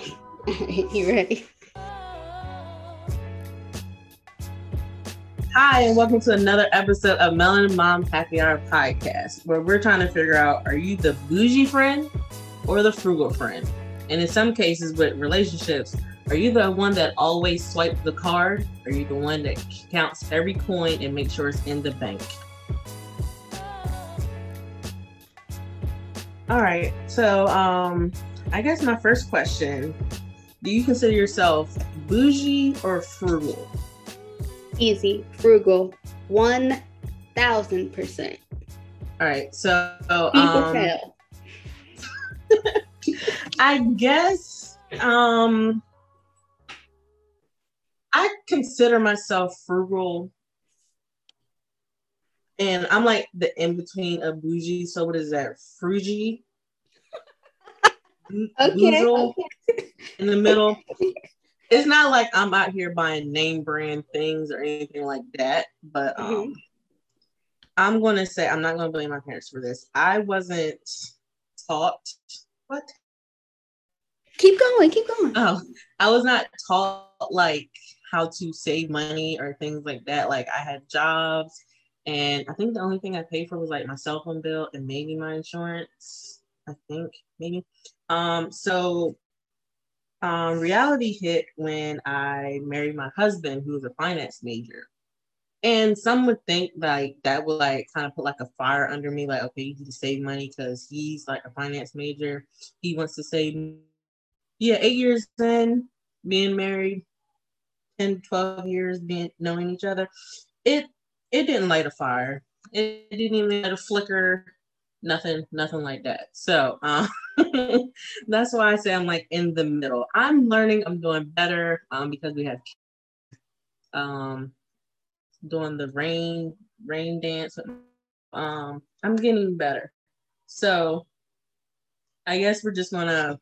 you ready? Hi, and welcome to another episode of Melon Mom Happy Hour podcast, where we're trying to figure out are you the bougie friend or the frugal friend? And in some cases, with relationships, are you the one that always swipes the card? Are you the one that counts every coin and makes sure it's in the bank? All right. So, um, I guess my first question do you consider yourself bougie or frugal? Easy, frugal, 1000%. All right. So, um, I guess um I consider myself frugal. And I'm like the in between of bougie. So what is that? Frugy? Okay, okay. In the middle. It's not like I'm out here buying name brand things or anything like that. But um mm-hmm. I'm gonna say I'm not gonna blame my parents for this. I wasn't taught what? Keep going, keep going. Oh, I was not taught like how to save money or things like that. Like I had jobs and I think the only thing I paid for was like my cell phone bill and maybe my insurance. I think maybe. Um, so um, reality hit when I married my husband, who was a finance major. And some would think like that would like kind of put like a fire under me, like, okay, you need to save money because he's like a finance major. He wants to save. Yeah, eight years in being married, 10, 12 years being knowing each other, it it didn't light a fire. It, didn't even light a flicker, nothing, nothing like that. So um, that's why I say I'm like in the middle. I'm learning, I'm doing better um, because we have um doing the rain rain dance. Um, I'm getting better. So I guess we're just gonna,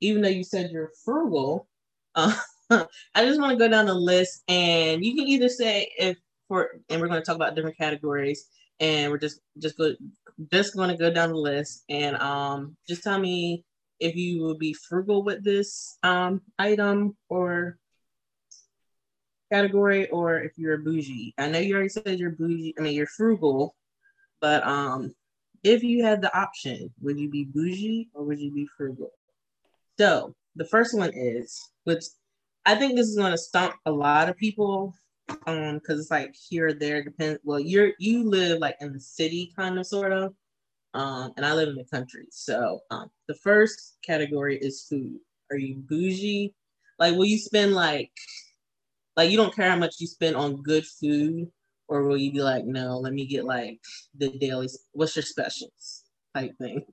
even though you said you're frugal, uh, I just want to go down the list, and you can either say if for, and we're going to talk about different categories, and we're just just go just going to go down the list, and um, just tell me if you will be frugal with this um item or category, or if you're bougie. I know you already said you're bougie. I mean, you're frugal, but um, if you had the option, would you be bougie or would you be frugal? So the first one is, which I think this is going to stump a lot of people um because it's like here or there depends well you're you live like in the city kind of sort of um and i live in the country. So um the first category is food. Are you bougie? Like will you spend like like you don't care how much you spend on good food or will you be like no let me get like the daily what's your specials type thing?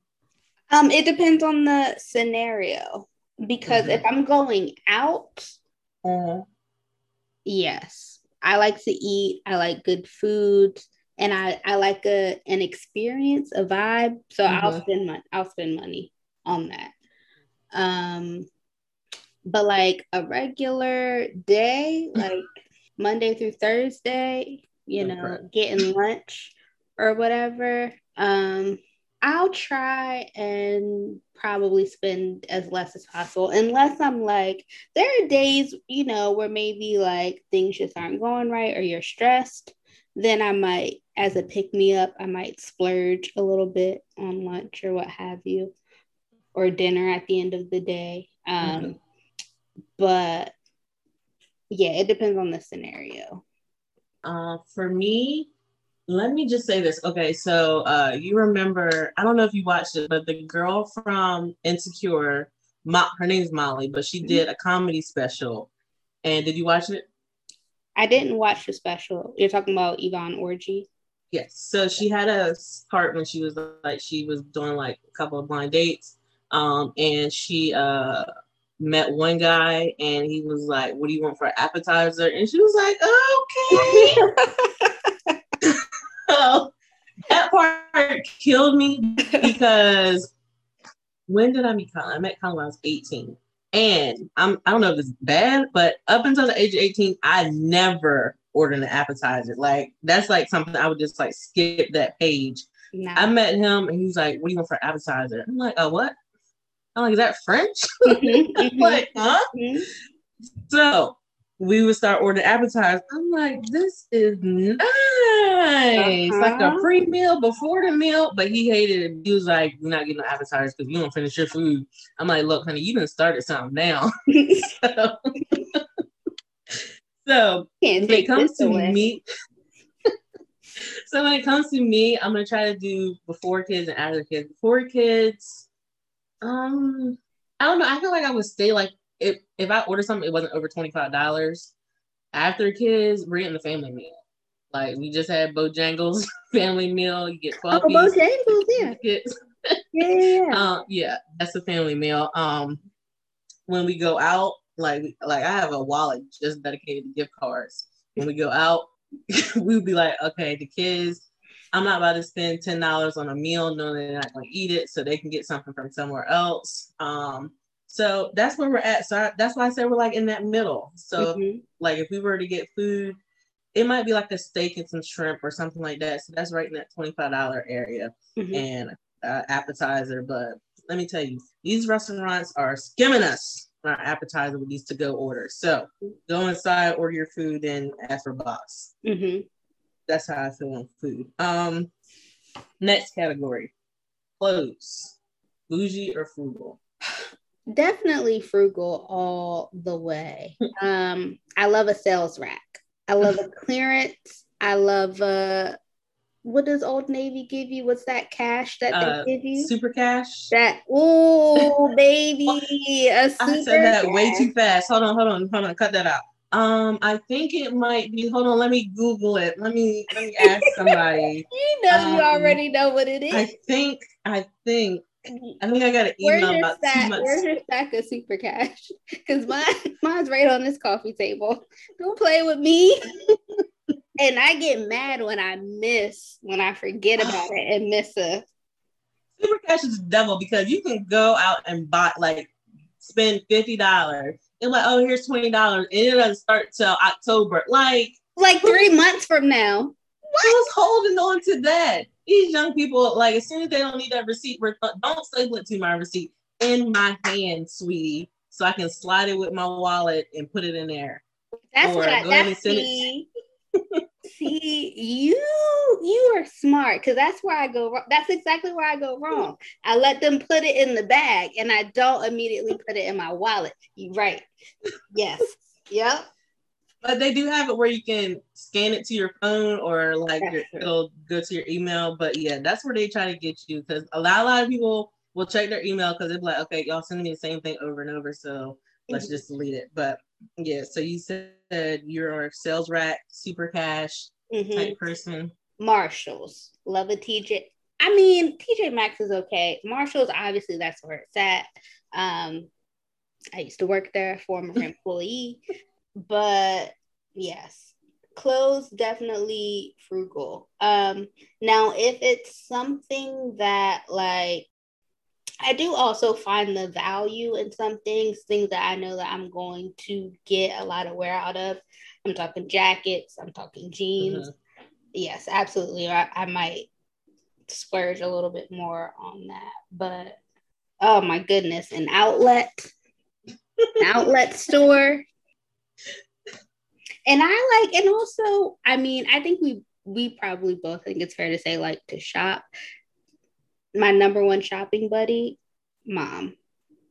Um it depends on the scenario because mm-hmm. if I'm going out, uh-huh. yes, I like to eat. I like good food, and I I like a an experience, a vibe. So mm-hmm. I'll spend money. I'll spend money on that. Um, but like a regular day, like Monday through Thursday, you know, getting lunch or whatever. Um, I'll try and probably spend as less as possible, unless I'm like, there are days, you know, where maybe like things just aren't going right or you're stressed. Then I might, as a pick me up, I might splurge a little bit on lunch or what have you, or dinner at the end of the day. Um, mm-hmm. But yeah, it depends on the scenario. Uh, for me, let me just say this. Okay, so uh, you remember, I don't know if you watched it, but the girl from Insecure, Mo- her name's Molly, but she mm-hmm. did a comedy special. And did you watch it? I didn't watch the special. You're talking about Yvonne Orji? Yes. So she had a part when she was like, she was doing like a couple of blind dates. Um, and she uh met one guy and he was like, What do you want for an appetizer? And she was like, Okay. that part killed me because when did I meet Colin? I met Colin when I was 18. And I'm I don't know if it's bad, but up until the age of 18, I never ordered an appetizer. Like that's like something I would just like skip that page. I met him and he was like, What do you want for appetizer? I'm like, oh what? I'm like, is that French? Mm-hmm, mm-hmm. like, huh? Mm-hmm. So we would start ordering appetizers. I'm like, this is nice. Uh-huh. Like a uh-huh. pre meal before the meal, but he hated it. He was like, You're not getting no appetizers because you don't finish your food. I'm like, Look, honey, you didn't started something now. so, so when it comes to away. me, so when it comes to me, I'm gonna try to do before kids and after kids. Before kids, um, I don't know. I feel like I would stay like if if I order something, it wasn't over twenty five dollars. After kids, we're getting the family meal. Like we just had Bojangles family meal. You get twelve. Oh, Bojangles, yeah. yeah, yeah. Um, yeah, that's a family meal. Um, when we go out, like like I have a wallet just dedicated to gift cards. When we go out, we would be like, okay, the kids, I'm not about to spend ten dollars on a meal knowing they're not going to eat it, so they can get something from somewhere else. Um, so that's where we're at. So I, that's why I said we're like in that middle. So mm-hmm. like if we were to get food, it might be like a steak and some shrimp or something like that. So that's right in that twenty five dollar area mm-hmm. and uh, appetizer. But let me tell you, these restaurants are skimming us our appetizer with these to go orders. So go inside, order your food, and ask for box. Mm-hmm. That's how I feel on food. Um, next category, clothes, bougie or frugal. Definitely frugal all the way. um, I love a sales rack. I love a clearance. I love a what does Old Navy give you? What's that cash that uh, they give you? Super cash. That oh baby, I said that cash. way too fast. Hold on, hold on, hold on. Cut that out. Um, I think it might be. Hold on, let me Google it. Let me let me ask somebody. you know, um, you already know what it is. I think. I think. I think I got an email about stack, two months. Where's your stack of super cash? Because mine, mine's right on this coffee table. Don't play with me and I get mad when I miss, when I forget about it and miss a. Super cash is the devil because you can go out and buy, like, spend fifty dollars. And like, oh, here's twenty dollars, and it doesn't start till October. Like, like three months from now. What? Who's holding on to that? These young people, like, as soon as they don't need that receipt, uh, don't staple it to my receipt in my hand, sweetie, so I can slide it with my wallet and put it in there. That's or what I, that's the, See, you you are smart because that's where I go wrong. That's exactly where I go wrong. I let them put it in the bag and I don't immediately put it in my wallet. You right. Yes. Yep. But they do have it where you can scan it to your phone or like your, it'll go to your email. But yeah, that's where they try to get you because a lot, a lot of people will check their email because they're like, okay, y'all sending me the same thing over and over. So let's mm-hmm. just delete it. But yeah, so you said you're a sales rack, super cash mm-hmm. type person. Marshalls, love a TJ. I mean, TJ Maxx is okay. Marshalls, obviously, that's where it's at. Um, I used to work there, former employee, but yes, clothes definitely frugal. Um, now, if it's something that like I do also find the value in some things, things that I know that I'm going to get a lot of wear out of. I'm talking jackets, I'm talking jeans. Mm-hmm. Yes, absolutely. I, I might splurge a little bit more on that. But oh my goodness, an outlet, an outlet store. And I like, and also, I mean, I think we we probably both think it's fair to say like to shop my number one shopping buddy, mom.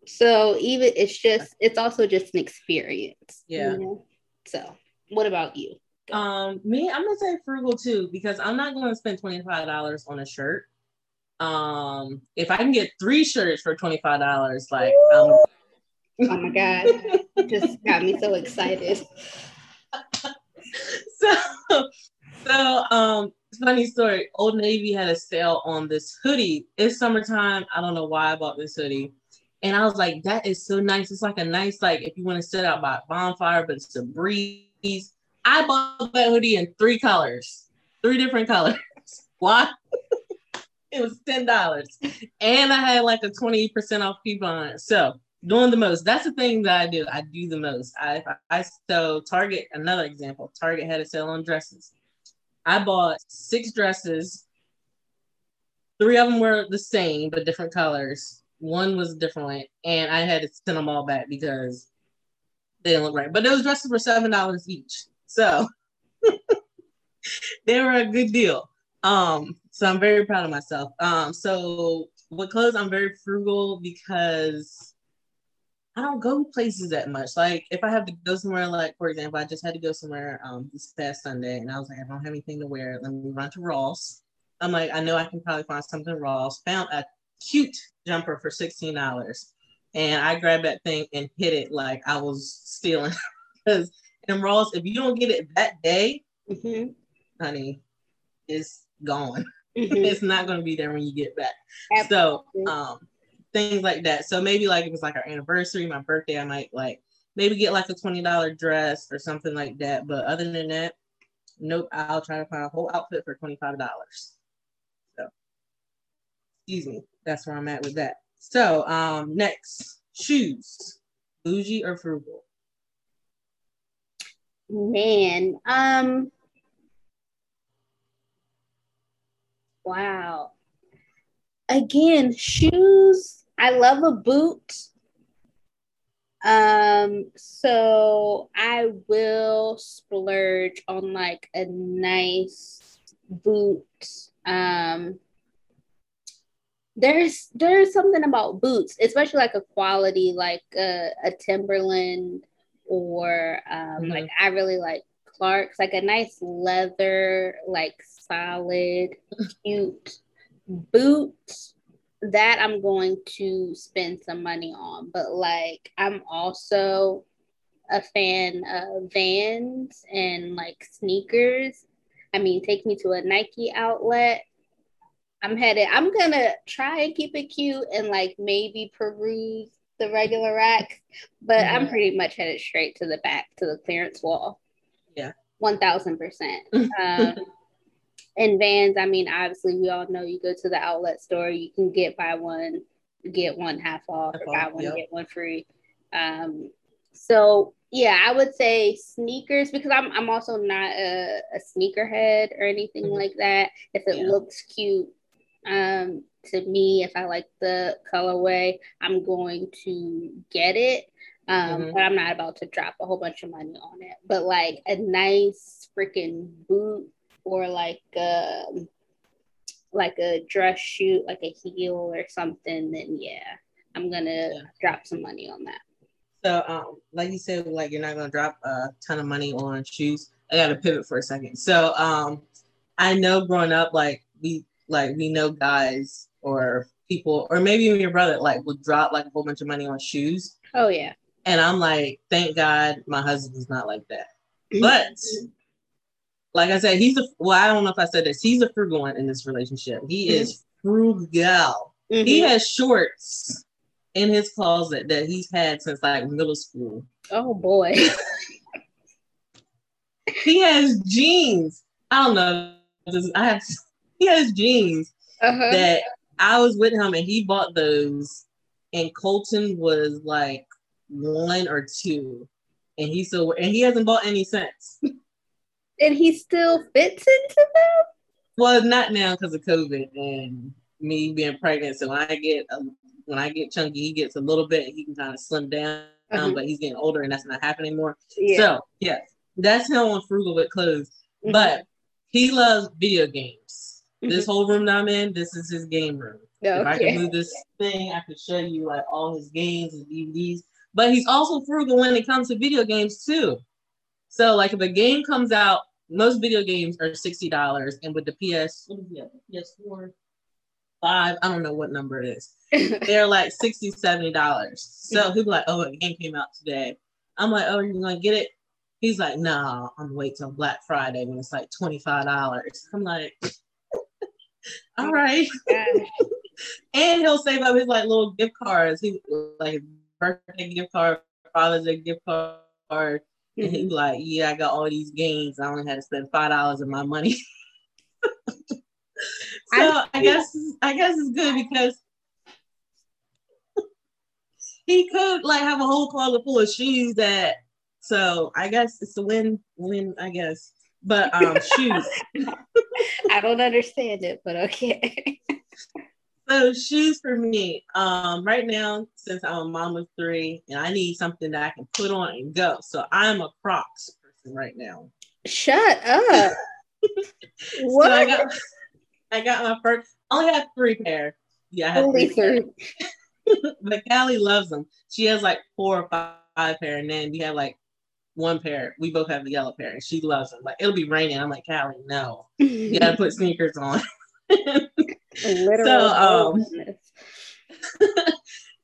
So even it's just it's also just an experience. Yeah. You know? So what about you? Um, me, I'm gonna say frugal too because I'm not going to spend twenty five dollars on a shirt. Um, if I can get three shirts for twenty five dollars, like, um, oh my god, just got me so excited. so, so um, funny story. Old Navy had a sale on this hoodie. It's summertime. I don't know why I bought this hoodie. And I was like, that is so nice. It's like a nice, like if you want to sit out by a bonfire, but it's a breeze. I bought that hoodie in three colors, three different colors. Why? it was ten dollars, and I had like a twenty percent off coupon. So doing the most. That's the thing that I do. I do the most. I I so Target. Another example. Target had a sale on dresses. I bought six dresses. Three of them were the same but different colors one was different, and I had to send them all back because they didn't look right. But those dresses were seven dollars each, so they were a good deal. Um, so I'm very proud of myself. Um, so with clothes, I'm very frugal because I don't go places that much. Like if I have to go somewhere, like for example, I just had to go somewhere um this past Sunday, and I was like, I don't have anything to wear. Let me run to Ross. I'm like, I know I can probably find something Ross. Found a cute jumper for sixteen dollars, and I grabbed that thing and hit it like I was stealing. Because in Ross, if you don't get it that day, mm-hmm. honey, it's gone. Mm-hmm. it's not going to be there when you get back. Absolutely. So, um, things like that. So maybe like it was like our anniversary, my birthday, I might like maybe get like a twenty dollar dress or something like that. But other than that, nope. I'll try to find a whole outfit for twenty five dollars. So, excuse me. That's where I'm at with that. So, um, next shoes, bougie or frugal? Man, um, wow. Again, shoes. I love a boot. Um, so I will splurge on like a nice boot. Um, there's there's something about boots, especially like a quality like a, a Timberland or um, mm-hmm. like I really like Clark's, like a nice leather, like solid, cute boot that I'm going to spend some money on. But like I'm also a fan of vans and like sneakers. I mean, take me to a Nike outlet I'm headed. I'm gonna try and keep it cute and like maybe peruse the regular rack, but mm-hmm. I'm pretty much headed straight to the back to the clearance wall. Yeah, one thousand percent. And Vans, I mean, obviously we all know you go to the outlet store, you can get buy one, get one half off, half or buy one yep. get one free. Um, so yeah, I would say sneakers because I'm I'm also not a, a sneakerhead or anything mm-hmm. like that. If it yeah. looks cute, um, to me, if I like the colorway, I'm going to get it. Um, mm-hmm. but I'm not about to drop a whole bunch of money on it. But like a nice freaking boot or like a, um, like a dress shoe, like a heel or something, then yeah, I'm gonna yeah. drop some money on that. So, um, like you said, like you're not gonna drop a ton of money on shoes. I gotta pivot for a second. So, um, I know growing up, like we like we know guys or people or maybe even your brother like would drop like a whole bunch of money on shoes. Oh yeah. And I'm like, thank God my husband is not like that. But like I said, he's a well, I don't know if I said this. He's a frugal one in this relationship. He mm-hmm. is frugal. Mm-hmm. He has shorts in his closet that he's had since like middle school. Oh boy. he has jeans. I don't know. I have he has jeans uh-huh. that I was with him and he bought those, and Colton was like one or two, and he so and he hasn't bought any since. and he still fits into them. Well, not now because of COVID and me being pregnant. So when I get a, when I get chunky, he gets a little bit. He can kind of slim down, uh-huh. but he's getting older, and that's not happening anymore. Yeah. So yeah, that's him on frugal with clothes. Mm-hmm. But he loves video games. This mm-hmm. whole room that I'm in, this is his game room. Okay. If I can move this thing, I could show you like all his games and DVDs. But he's also frugal when it comes to video games too. So like if a game comes out, most video games are sixty dollars, and with the PS, what is it? PS4, five, I don't know what number it is. They're like 60 70 dollars. So mm-hmm. he'll be like, "Oh, a game came out today." I'm like, "Oh, you're gonna get it?" He's like, "No, nah, I'm gonna wait till Black Friday when it's like twenty five dollars." I'm like, all right. and he'll save up his like little gift cards. He like birthday gift card, Father's Day gift card. And he's like, Yeah, I got all these games. I only had to spend five dollars of my money. so I, I guess I guess it's good because he could like have a whole closet full of shoes that so I guess it's a win win, I guess. But um shoes. I don't understand it, but okay. So shoes for me. Um, right now, since I'm a mom of three, and I need something that I can put on and go. So I'm a Crocs person right now. Shut up. what? So I got I got my first I only have three pair. Yeah, I have Only three. but Callie loves them. She has like four or five, five pair, and then we have like one pair. We both have the yellow pair, and she loves them. Like it'll be raining. I'm like, Callie, no, you gotta put sneakers on. so, um,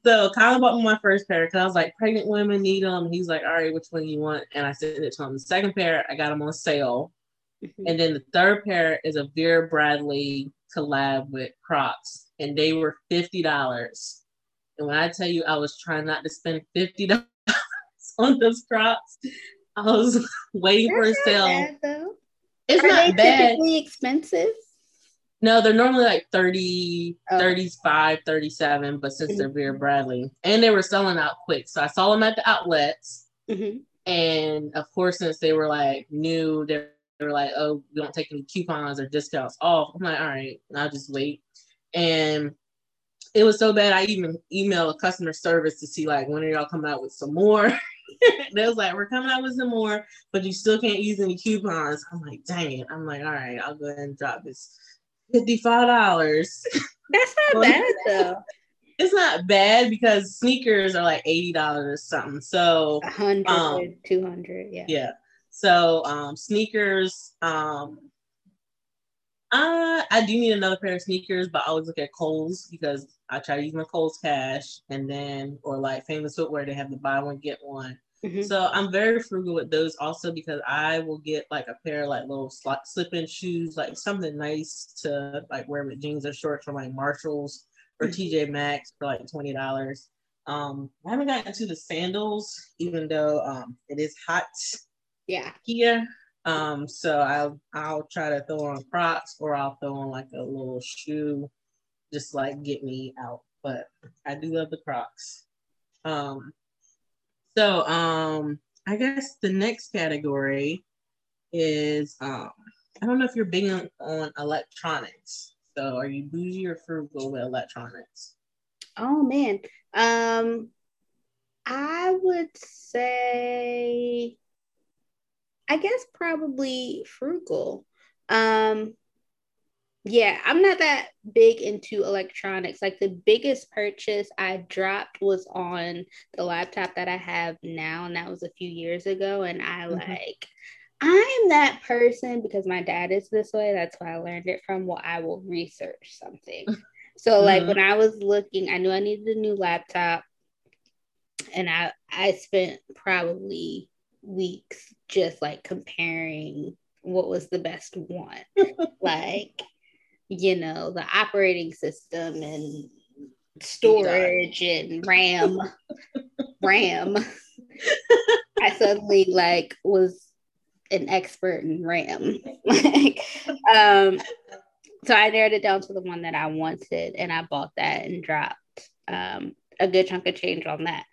so Colin bought me my first pair because I was like, pregnant women need them. He's like, all right, which one you want? And I sent it to him. The second pair, I got them on sale. Mm-hmm. And then the third pair is a Vera Bradley collab with Crocs, and they were fifty dollars. And when I tell you, I was trying not to spend fifty dollars on those Crocs, I was waiting That's for a sale. Bad, it's Are not bad. expensive? No, they're normally like 30, oh. 35, 37, but since they're Vera mm-hmm. Bradley and they were selling out quick. So I saw them at the outlets. Mm-hmm. And of course, since they were like new, they were like, oh, we don't take any coupons or discounts off. I'm like, all right, I'll just wait. And it was so bad, I even emailed a customer service to see like when are y'all coming out with some more. they was like, we're coming out with some more, but you still can't use any coupons. I'm like, dang it. I'm like, all right, I'll go ahead and drop this fifty-five dollars. That's not bad though. It's not bad because sneakers are like eighty dollars or something. So 100, um, 200, yeah. Yeah. So um sneakers, um uh, I do need another pair of sneakers, but I always look at Kohl's because I try to use my Kohl's cash and then or like famous footwear, they have the buy one, get one. Mm-hmm. So I'm very frugal with those also because I will get like a pair of like little slip-in shoes, like something nice to like wear with jeans or shorts from like Marshalls or mm-hmm. TJ Maxx for like twenty dollars. Um, I haven't gotten to the sandals, even though um it is hot. Yeah. Here. Um, so I'll I'll try to throw on Crocs or I'll throw on like a little shoe, just like get me out. But I do love the Crocs. Um, so um, I guess the next category is um, I don't know if you're big on, on electronics. So are you bougie or frugal with electronics? Oh man. Um I would say I guess probably frugal. Um yeah, I'm not that big into electronics. Like the biggest purchase I dropped was on the laptop that I have now, and that was a few years ago. And I mm-hmm. like, I'm that person because my dad is this way. That's why I learned it from. Well, I will research something. So, mm-hmm. like when I was looking, I knew I needed a new laptop, and I I spent probably weeks just like comparing what was the best one. like you know, the operating system and storage and RAM. RAM. I suddenly like was an expert in RAM. like, um, so I narrowed it down to the one that I wanted, and I bought that and dropped um, a good chunk of change on that.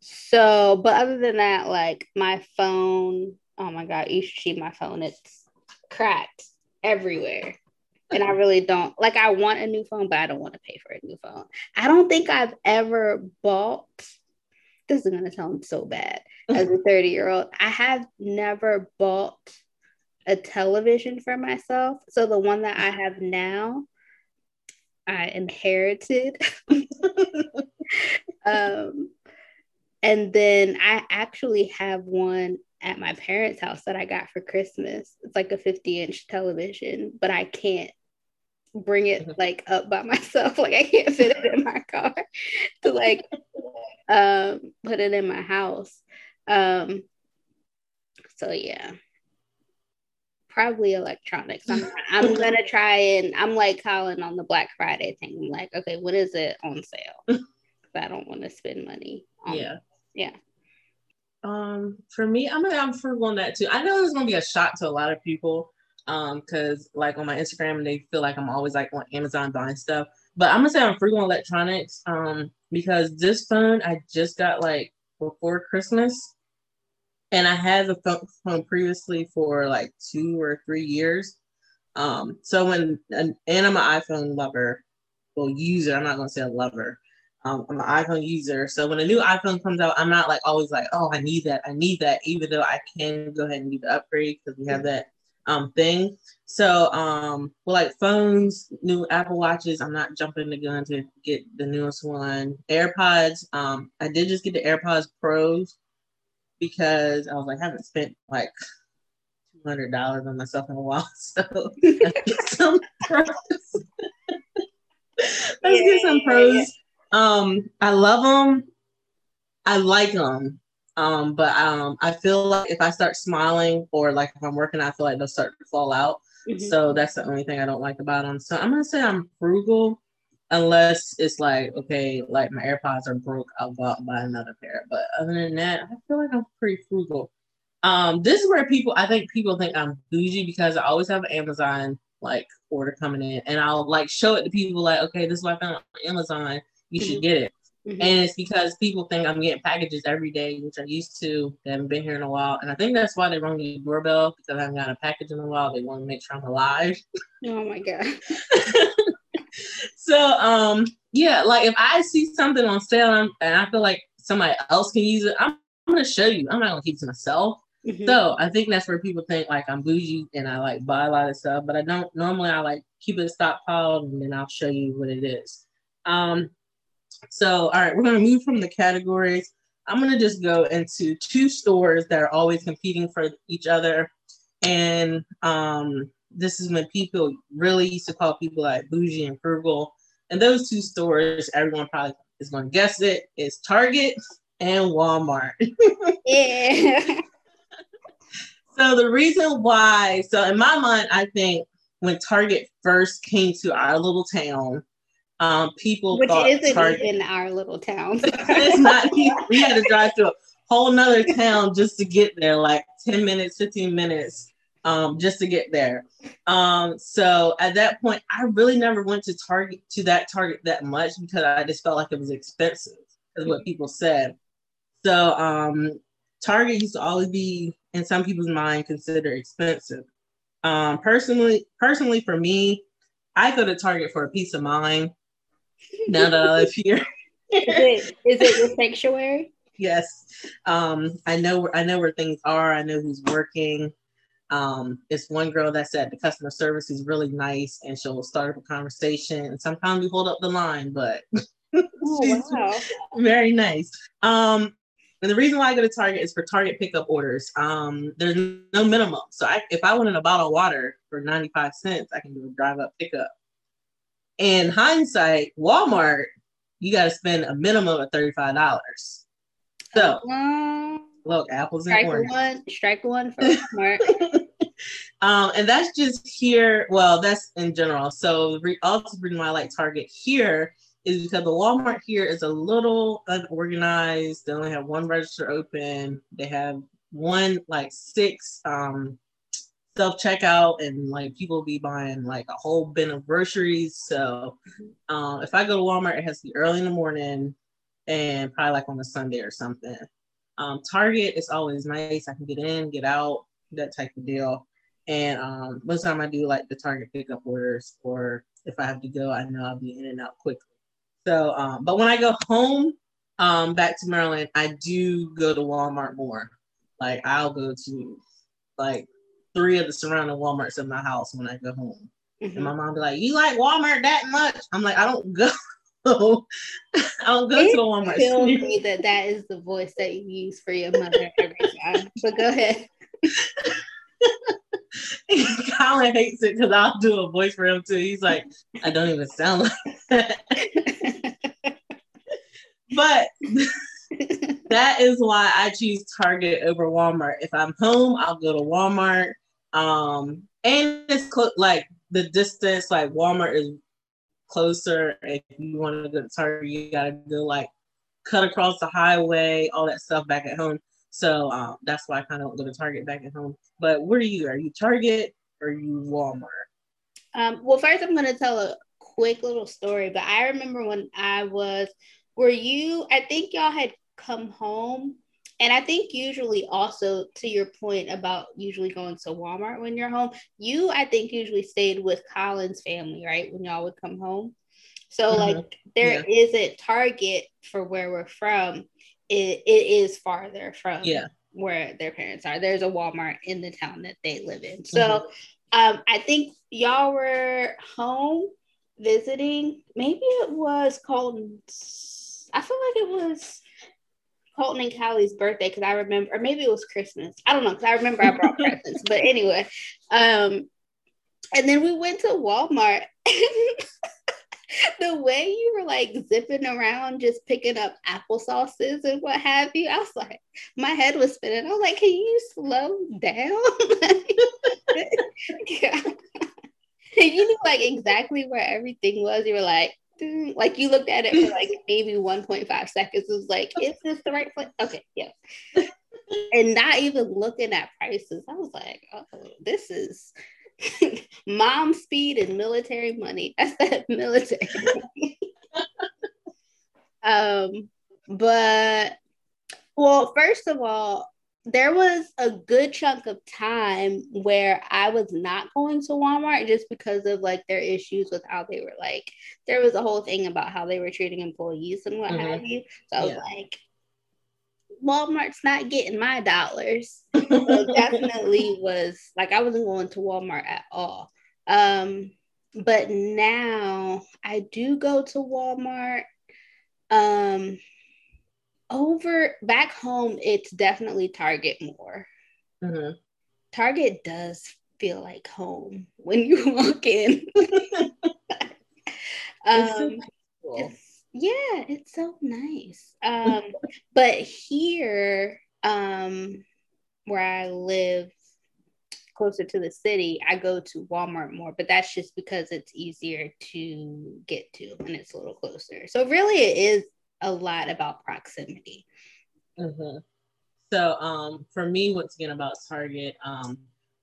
So, but other than that, like my phone, oh my god, you should see my phone. It's cracked everywhere and I really don't like I want a new phone, but I don't want to pay for a new phone. I don't think I've ever bought this is gonna sound so bad as a 30 year old. I have never bought a television for myself. So the one that I have now, I inherited. um, and then I actually have one at my parents' house that I got for Christmas. It's like a 50 inch television, but I can't bring it mm-hmm. like up by myself. Like I can't fit it in my car to like um put it in my house. Um so yeah. Probably electronics. I'm I'm gonna try and I'm like calling on the Black Friday thing. I'm like, okay, when is it on sale? I don't want to spend money. yeah. Yeah. Um, for me, I'm I'm frugal on that too. I know it's gonna be a shock to a lot of people um because like on my instagram they feel like i'm always like on amazon buying stuff but i'm gonna say i'm frugal on electronics um because this phone i just got like before christmas and i had the phone previously for like two or three years um so when and, and i'm an iphone lover well user. I'm not gonna say a lover. Um, I'm an iPhone user, so when a new iPhone comes out, I'm not like always like, oh, I need that, I need that, even though I can go ahead and do the upgrade because we have that um thing. So um, well, like phones, new Apple watches, I'm not jumping the gun to get the newest one. AirPods, um, I did just get the AirPods Pros because I was like, I haven't spent like two hundred dollars on myself in a while, so let's get some pros. let's yeah, get some pros. Yeah, yeah. Um, I love them. I like them. Um, but um, I feel like if I start smiling or like if I'm working, I feel like they'll start to fall out. Mm-hmm. So that's the only thing I don't like about them. So I'm gonna say I'm frugal, unless it's like okay, like my AirPods are broke, I'll go out and buy another pair. But other than that, I feel like I'm pretty frugal. Um, this is where people, I think people think I'm bougie because I always have an Amazon like order coming in, and I'll like show it to people like, okay, this is what I found on Amazon. You mm-hmm. should get it. Mm-hmm. And it's because people think I'm getting packages every day, which I used to. They haven't been here in a while. And I think that's why they rung the doorbell because I haven't got a package in a while. They want to make sure I'm alive. Oh my God. so um yeah, like if I see something on sale and I feel like somebody else can use it, I'm, I'm gonna show you. I'm not gonna keep it to myself. Mm-hmm. So I think that's where people think like I'm bougie and I like buy a lot of stuff, but I don't normally I like keep it stockpiled and then I'll show you what it is. Um so, all right, we're going to move from the categories. I'm going to just go into two stores that are always competing for each other. And um, this is when people really used to call people like bougie and frugal. And those two stores, everyone probably is going to guess it, is Target and Walmart. yeah. so the reason why, so in my mind, I think when Target first came to our little town, um, people which isn't Target, in our little town. it's not. We had to drive to a whole nother town just to get there, like ten minutes, fifteen minutes, um, just to get there. Um, so at that point, I really never went to Target to that Target that much because I just felt like it was expensive, is what people said. So um, Target used to always be, in some people's mind, considered expensive. Um, personally, personally for me, I go to Target for a peace of mind now that I live here. is it is it your sanctuary? Yes. Um, I know I know where things are. I know who's working. Um, it's one girl that said the customer service is really nice and she'll start up a conversation. And sometimes we hold up the line, but oh, wow. very nice. Um, and the reason why I go to Target is for Target pickup orders. Um, there's no minimum. So I, if I wanted a bottle of water for 95 cents, I can do a drive up pickup. In hindsight, Walmart, you got to spend a minimum of $35. So, um, look, apples and oranges. One, strike one for Walmart. um, and that's just here. Well, that's in general. So, the also reason why I like Target here is because the Walmart here is a little unorganized. They only have one register open. They have one like six um self checkout and like people be buying like a whole bin of groceries. So mm-hmm. um, if I go to Walmart, it has to be early in the morning and probably like on a Sunday or something. Um, Target is always nice. I can get in, get out, that type of deal. And um, most of the time I do like the Target pickup orders, or if I have to go, I know I'll be in and out quickly. So, um, but when I go home um, back to Maryland, I do go to Walmart more. Like I'll go to like three of the surrounding Walmarts in my house when I go home. Mm-hmm. And my mom be like, "You like Walmart that much?" I'm like, "I don't go. I don't go it to Walmart." Kills me that that is the voice that you use for your mother every time. But go ahead. Colin hates it because I'll do a voice for him too. He's like, I don't even sound like that. but that is why I choose Target over Walmart. If I'm home, I'll go to Walmart. Um, and it's cl- like the distance, like Walmart is closer. If you want to go to Target, you gotta go like cut across the highway, all that stuff back at home. So um, that's why I kind of don't go to Target back at home. But where are you? Are you Target or you Walmart? Um, well, first I'm gonna tell a quick little story. But I remember when I was, were you? I think y'all had come home and I think usually also to your point about usually going to Walmart when you're home, you I think usually stayed with Colin's family, right? When y'all would come home. So mm-hmm. like there yeah. not Target for where we're from. It, it is farther from yeah. where their parents are. There's a Walmart in the town that they live in. So mm-hmm. um, I think y'all were home visiting. Maybe it was Colton's. I feel like it was Colton and Callie's birthday because I remember, or maybe it was Christmas. I don't know because I remember I brought presents. But anyway, um, and then we went to Walmart. the way you were like zipping around, just picking up applesauces and what have you, I was like, my head was spinning. I was like, can you slow down? you knew like exactly where everything was. You were like, like you looked at it for like maybe 1.5 seconds. It was like, is this the right place? Okay, yeah. and not even looking at prices. I was like, oh, this is mom speed and military money. That's that military. um, but well, first of all, there was a good chunk of time where I was not going to Walmart just because of like their issues with how they were like there was a whole thing about how they were treating employees and what mm-hmm. have you. So I was like, Walmart's not getting my dollars. so definitely was like I wasn't going to Walmart at all. Um, but now I do go to Walmart. Um, over back home, it's definitely Target more. Mm-hmm. Target does feel like home when you walk in. um, it's, yeah, it's so nice. Um, but here, um, where I live closer to the city, I go to Walmart more, but that's just because it's easier to get to and it's a little closer. So really it is a lot about proximity. Mm-hmm. So um, for me, once again about Target, um,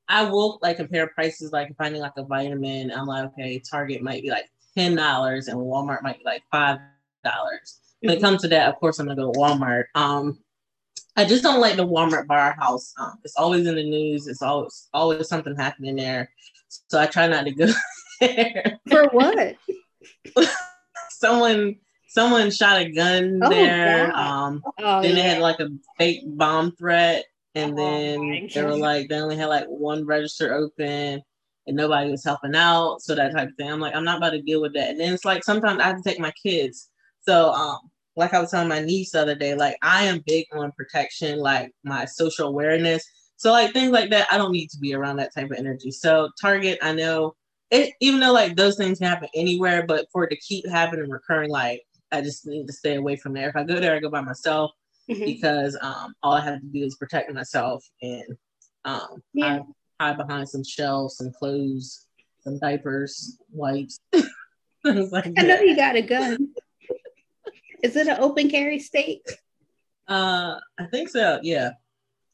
I will like compare prices. Like if I need like a vitamin, I'm like, okay, Target might be like ten dollars, and Walmart might be like five dollars. When it mm-hmm. comes to that, of course, I'm gonna go to Walmart. Um, I just don't like the Walmart bar house. Um, it's always in the news. It's always always something happening there. So I try not to go there. For what? Someone someone shot a gun oh, there. Um, oh, then yeah. they had like a fake bomb threat, and oh, then they were like they only had like one register open, and nobody was helping out, so that type of thing. I'm like, I'm not about to deal with that. And then it's like sometimes I have to take my kids. So um, like I was telling my niece the other day, like I am big on protection, like my social awareness. So like things like that, I don't need to be around that type of energy. So Target, I know it, even though like those things can happen anywhere, but for it to keep happening, recurring, like I just need to stay away from there. If I go there, I go by myself mm-hmm. because um, all I have to do is protect myself and um, yeah. hide, hide behind some shelves, some clothes, some diapers, wipes. like I know you got a gun. is it an open carry state? Uh, I think so. Yeah.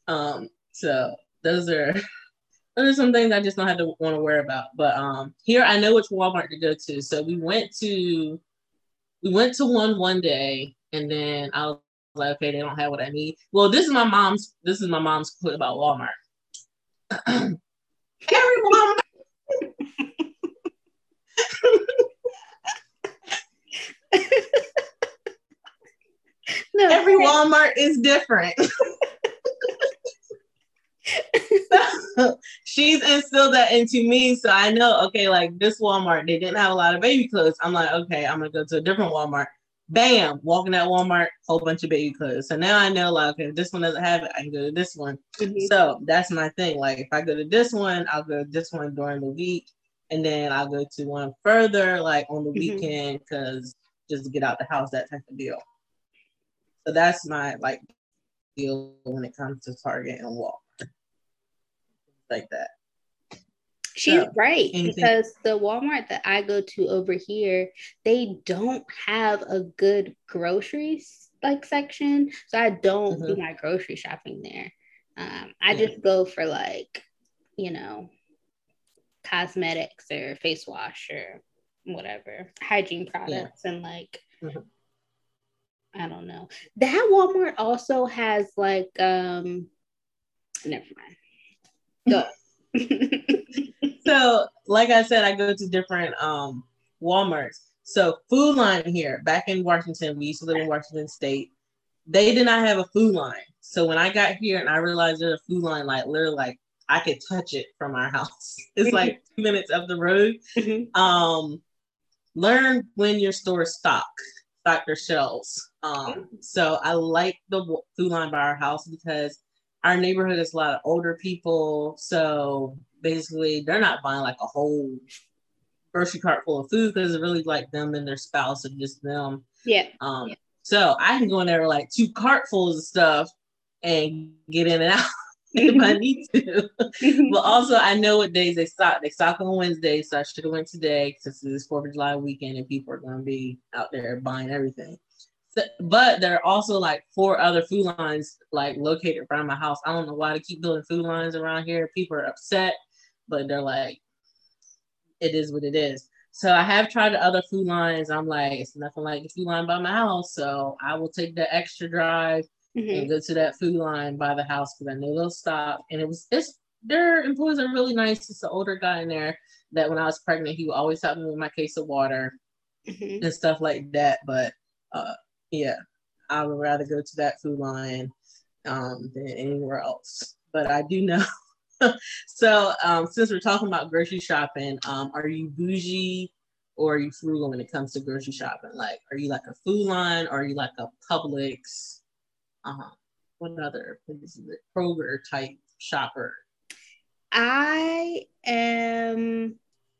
Um, so those are those are some things I just don't have to want to worry about. But um, here I know which Walmart to go to. So we went to we went to one one day, and then I was like, okay, they don't have what I need. Well, this is my mom's. This is my mom's clue about Walmart. Every Walmart. no, Every Walmart is different. she's instilled that into me. So I know, okay, like this Walmart, they didn't have a lot of baby clothes. I'm like, okay, I'm gonna go to a different Walmart. Bam, walking that Walmart, whole bunch of baby clothes. So now I know, like, okay, this one doesn't have it, I can go to this one. Mm-hmm. So that's my thing. Like, if I go to this one, I'll go to this one during the week, and then I'll go to one further, like on the mm-hmm. weekend, because just to get out the house, that type of deal. So that's my like deal when it comes to Target and Walmart like that. She's so, right anything. because the Walmart that I go to over here, they don't have a good groceries like section, so I don't mm-hmm. do my grocery shopping there. Um, I yeah. just go for like, you know, cosmetics or face wash or whatever hygiene products yeah. and like mm-hmm. I don't know. That Walmart also has like um never mind. so, like I said, I go to different um Walmarts. So Food Lion here, back in Washington, we used to live in Washington State. They did not have a Food Lion. So when I got here and I realized there's a Food Lion, like literally like I could touch it from our house. It's like two minutes up the road. Mm-hmm. Um, learn when your stores stock, stock their shelves. Um, so I like the Food Lion by our house because our neighborhood is a lot of older people. So basically, they're not buying like a whole grocery cart full of food because it's really like them and their spouse and just them. Yeah. Um. Yeah. So I can go in there with like two cartfuls of stuff and get in and out if I need to. but also, I know what days they stock. They stock on Wednesday, so I should have went today since it's Fourth of July weekend and people are going to be out there buying everything. So, but there are also like four other Food Lions like located around my house. I don't know why they keep building Food Lions around here. People are upset, but they're like, it is what it is. So I have tried the other Food Lions. I'm like, it's nothing like the Food Lion by my house. So I will take the extra drive mm-hmm. and go to that Food Lion by the house because I know they'll stop. And it was it's their employees are really nice. It's an older guy in there that when I was pregnant, he would always help me with my case of water mm-hmm. and stuff like that. But uh, yeah, I would rather go to that Food Lion um, than anywhere else. But I do know. so um, since we're talking about grocery shopping, um, are you bougie or are you frugal when it comes to grocery shopping? Like, are you like a Food Lion or are you like a Publix? uh, what other places? Kroger type shopper? I am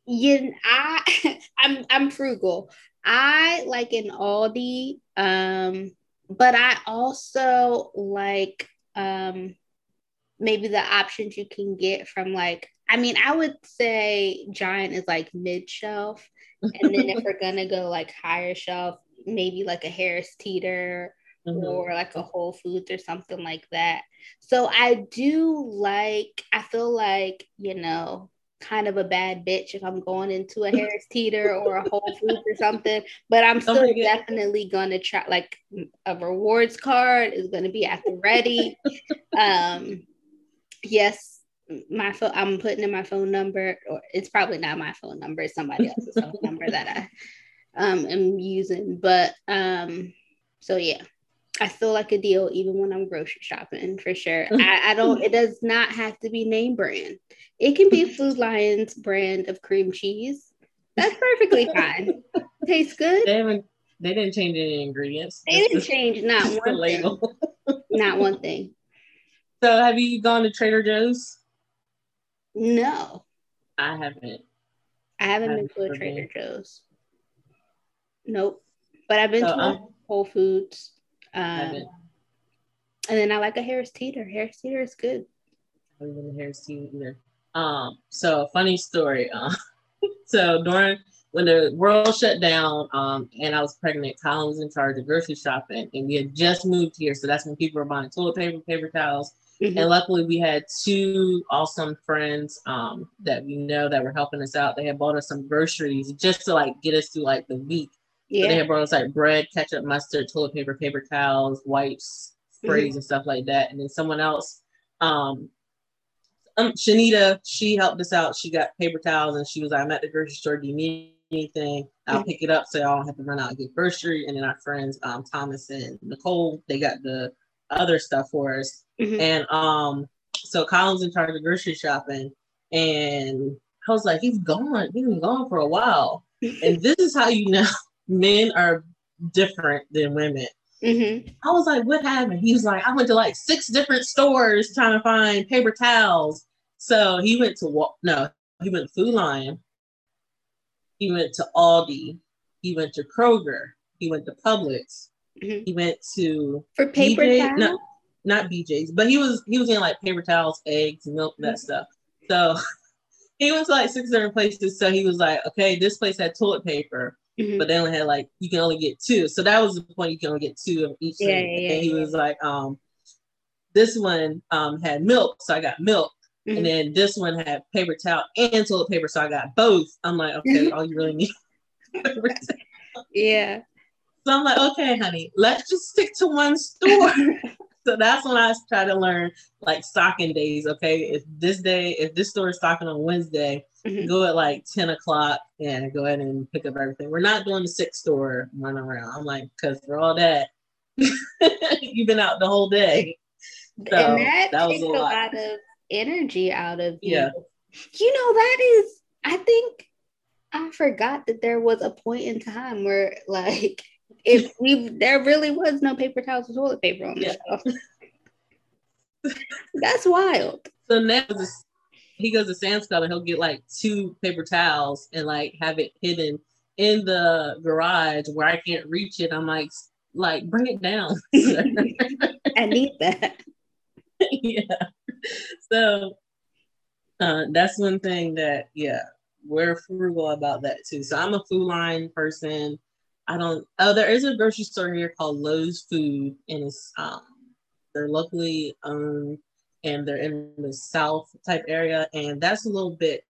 you I I'm I'm frugal. I like an Aldi, um, but I also like um maybe the options you can get from like I mean, I would say Giant is like mid shelf. And then if we're gonna go like higher shelf, maybe like a Harris Teeter mm-hmm. or like a Whole Foods or something like that. So I do like, I feel like, you know, kind of a bad bitch if I'm going into a Harris Teeter or a Whole Foods or something, but I'm still oh definitely gonna try like a rewards card is gonna be at the ready. um yes, my phone I'm putting in my phone number, or it's probably not my phone number, it's somebody else's phone number that I um am using. But um so yeah. I feel like a deal even when I'm grocery shopping for sure. I, I, don't, it does not have to be name brand. It can be Food Lion's brand of cream cheese. That's perfectly fine. Tastes good. They haven't, they didn't change any ingredients. They didn't change not one label. Thing. not one thing. So have you gone to Trader Joe's? No. I haven't. I haven't, I haven't been to a Trader Joe's. Nope. But I've been so, to um, Whole Foods. Um, and then I like a Harris Teeter. Harris Teeter is good. I haven't been to Harris Teeter either. Um, so funny story. Uh, so during when the world shut down, um, and I was pregnant, Colin was in charge of grocery shopping, and we had just moved here, so that's when people were buying toilet paper, paper towels, mm-hmm. and luckily we had two awesome friends um, that we know that were helping us out. They had bought us some groceries just to like get us through like the week yeah. So they had brought us like bread, ketchup, mustard, toilet paper, paper towels, wipes, sprays, mm-hmm. and stuff like that. And then someone else, um, um, Shanita, she helped us out. She got paper towels and she was like, I'm at the grocery store. Do you need anything? I'll mm-hmm. pick it up so y'all don't have to run out and get grocery. And then our friends, um, Thomas and Nicole, they got the other stuff for us. Mm-hmm. And um, so Colin's in charge of grocery shopping. And I was like, he's gone. He's been gone for a while. and this is how you know men are different than women. Mm-hmm. I was like, what happened? He was like, I went to like six different stores trying to find paper towels. So he went to walk. no, he went to Food Lion. He went to Aldi. He went to Kroger. He went to Publix. Mm-hmm. He went to for paper BJ, towels. No, not BJ's, but he was he was in like paper towels, eggs, milk, that mm-hmm. stuff. So he went to like six different places. So he was like, okay, this place had toilet paper. Mm-hmm. But they only had like you can only get two. So that was the point you can only get two of each yeah, thing. Yeah, and he was like, um, this one um had milk, so I got milk. Mm-hmm. And then this one had paper towel and toilet paper, so I got both. I'm like, okay, all you really need. yeah. So I'm like, okay, honey, let's just stick to one store. so that's when I try to learn like stocking days. Okay, if this day, if this store is stocking on Wednesday, mm-hmm. go at like 10 o'clock and go ahead and pick up everything. We're not doing the six store run around. I'm like, because for all that, you've been out the whole day. So and that, that takes a lot. lot. of energy out of you. Yeah. You know, that is, I think I forgot that there was a point in time where like if we there really was no paper towels or toilet paper on the yeah. shelf. That's wild. So now he goes to Sam's Club and he'll get like two paper towels and like have it hidden in the garage where I can't reach it. I'm like, like bring it down. I need that. yeah. So uh, that's one thing that yeah, we're frugal about that too. So I'm a Food Lion person. I don't. Oh, there is a grocery store here called Lowe's Food, and it's um, they're locally owned and they're in the south type area, and that's a little bit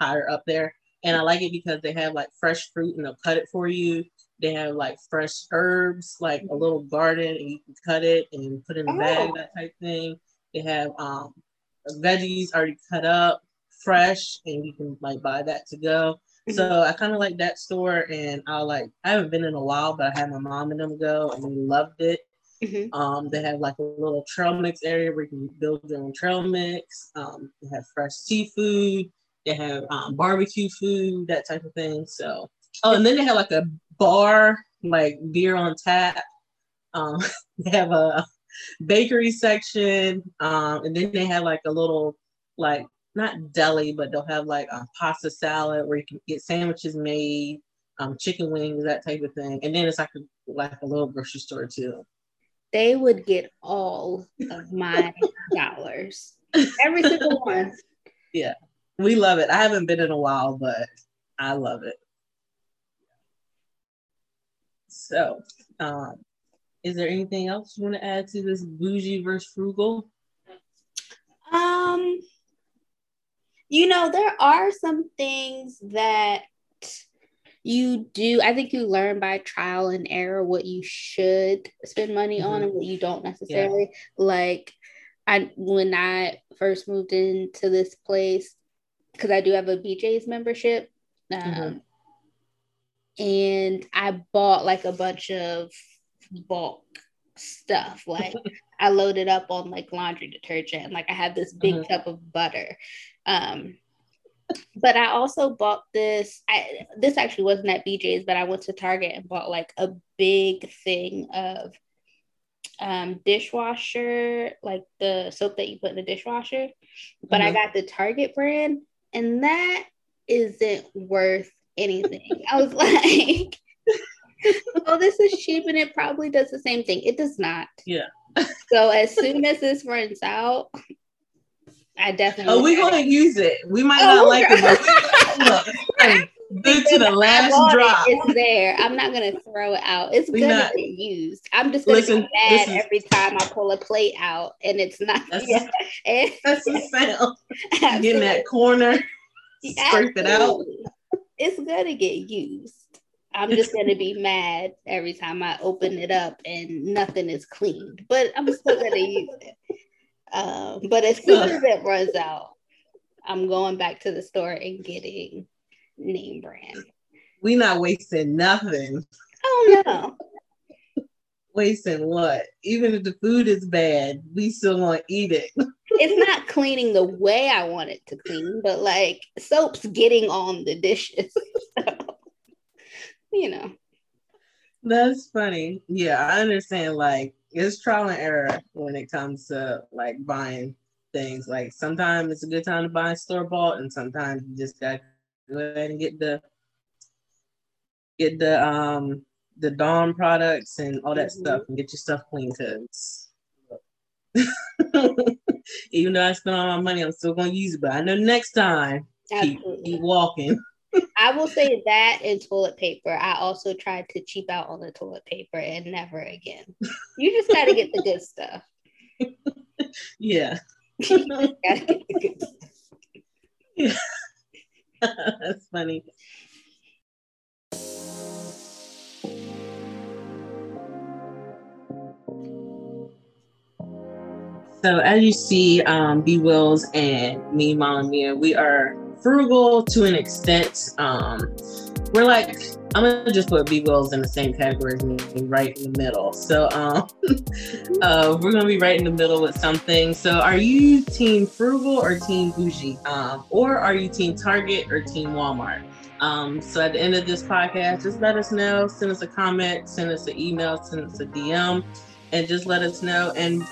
higher up there. And I like it because they have like fresh fruit and they'll cut it for you. They have like fresh herbs, like a little garden, and you can cut it and put in a bag, oh. that type thing. They have um, veggies already cut up, fresh, and you can like buy that to go. So mm-hmm. I kind of like that store, and I like I haven't been in a while, but I had my mom and them go, and we loved it. Mm-hmm. Um, they have like a little trail mix area where you can build your own trail mix. Um, they have fresh seafood. They have um, barbecue food, that type of thing. So, oh, and then they have like a bar, like beer on tap. Um, they have a bakery section, um, and then they have like a little, like not deli, but they'll have like a pasta salad where you can get sandwiches made, um, chicken wings, that type of thing. And then it's like a, like a little grocery store too they would get all of my dollars. Every single one. Yeah. We love it. I haven't been in a while, but I love it. So, um, is there anything else you want to add to this bougie versus frugal? Um, you know, there are some things that you do i think you learn by trial and error what you should spend money mm-hmm. on and what you don't necessarily yeah. like i when i first moved into this place because i do have a bj's membership um, mm-hmm. and i bought like a bunch of bulk stuff like i loaded up on like laundry detergent like i had this big mm-hmm. cup of butter um but I also bought this. I this actually wasn't at BJ's, but I went to Target and bought like a big thing of um dishwasher, like the soap that you put in the dishwasher. But mm-hmm. I got the Target brand, and that isn't worth anything. I was like, oh, this is cheap and it probably does the same thing. It does not. Yeah. so as soon as this runs out, I definitely. Oh, we're gonna use it. We might oh, not like it, but good to the last drop. It, it's there. I'm not gonna throw it out. It's we gonna not, get used. I'm just gonna listen, be mad every time I pull a plate out and it's not. That's, that's the sound. Get in that corner, scrape it out. It's gonna get used. I'm just gonna be mad every time I open it up and nothing is cleaned, but I'm still gonna use it. Um, but as soon as it runs out, I'm going back to the store and getting name brand. We not wasting nothing. Oh no. wasting what? Even if the food is bad, we still want to eat it. it's not cleaning the way I want it to clean, but like soap's getting on the dishes. so, you know. That's funny. Yeah, I understand. Like it's trial and error when it comes to like buying things. Like sometimes it's a good time to buy store bought, and sometimes you just gotta go ahead and get the get the um the Dawn products and all that mm-hmm. stuff and get your stuff clean because even though I spent all my money, I'm still gonna use it. But I know next time keep, keep walking. I will say that and toilet paper. I also tried to cheap out on the toilet paper and never again. You just got to get the good stuff. Yeah. yeah. That's funny. So as you see, um, B Wills and me, Mom Mia, we are frugal to an extent. Um, we're like I'm gonna just put B Wills in the same category as me, right in the middle. So um, uh, we're gonna be right in the middle with something. So are you team frugal or team bougie, um, or are you team Target or team Walmart? Um, so at the end of this podcast, just let us know. Send us a comment, send us an email, send us a DM, and just let us know. And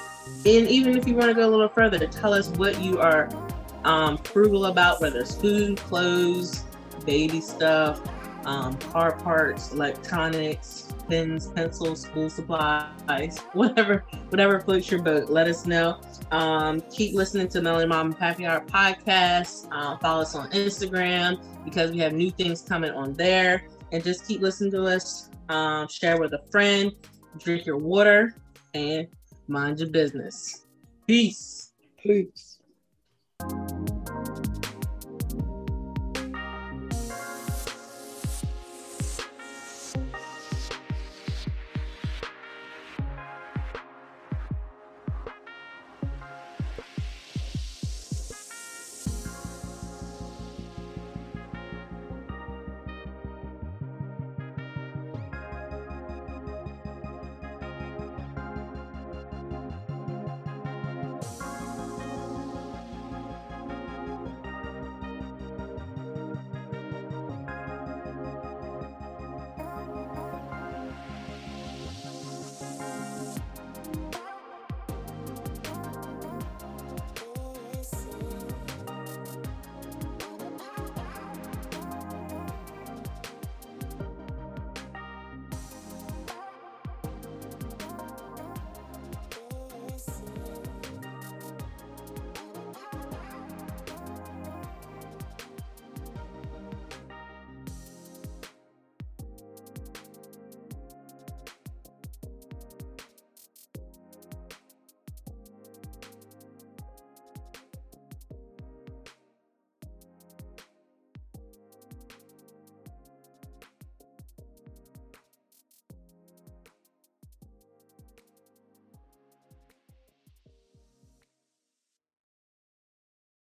and even if you want to go a little further, to tell us what you are um, frugal about, whether it's food, clothes, baby stuff, um, car parts, electronics, pens, pencils, school supplies, whatever, whatever floats your boat. Let us know. Um, keep listening to Melody Mom and Happy Hour podcast. Uh, follow us on Instagram because we have new things coming on there. And just keep listening to us. Um, share with a friend. Drink your water and mind your business. Peace. Peace.